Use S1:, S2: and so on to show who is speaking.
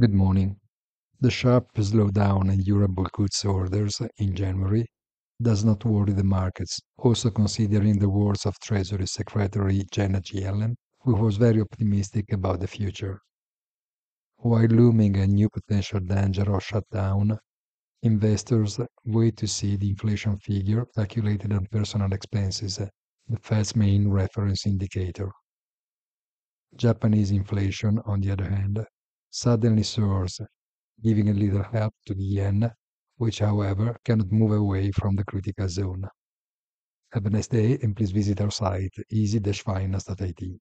S1: Good morning. The sharp slowdown in durable goods orders in January does not worry the markets, also considering the words of Treasury Secretary Janet Yellen, who was very optimistic about the future. While looming a new potential danger of shutdown, investors wait to see the inflation figure calculated on personal expenses, the Fed's main reference indicator. Japanese inflation, on the other hand, suddenly soars, giving a little help to the yen, which, however, cannot move away from the critical zone. Have a nice day and please visit our site easy-finance.it.